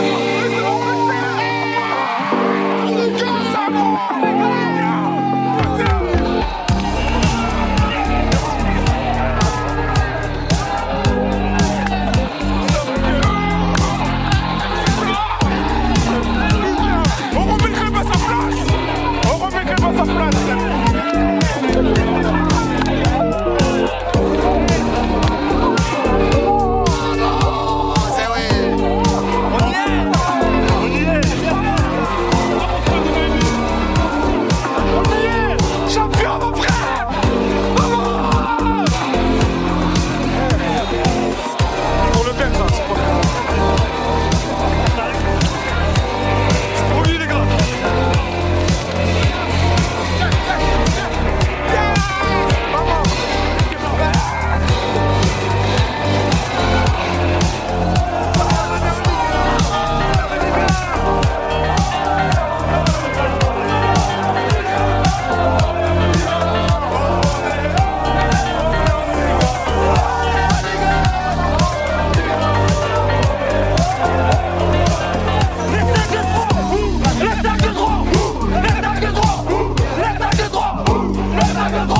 Oh. 나가봐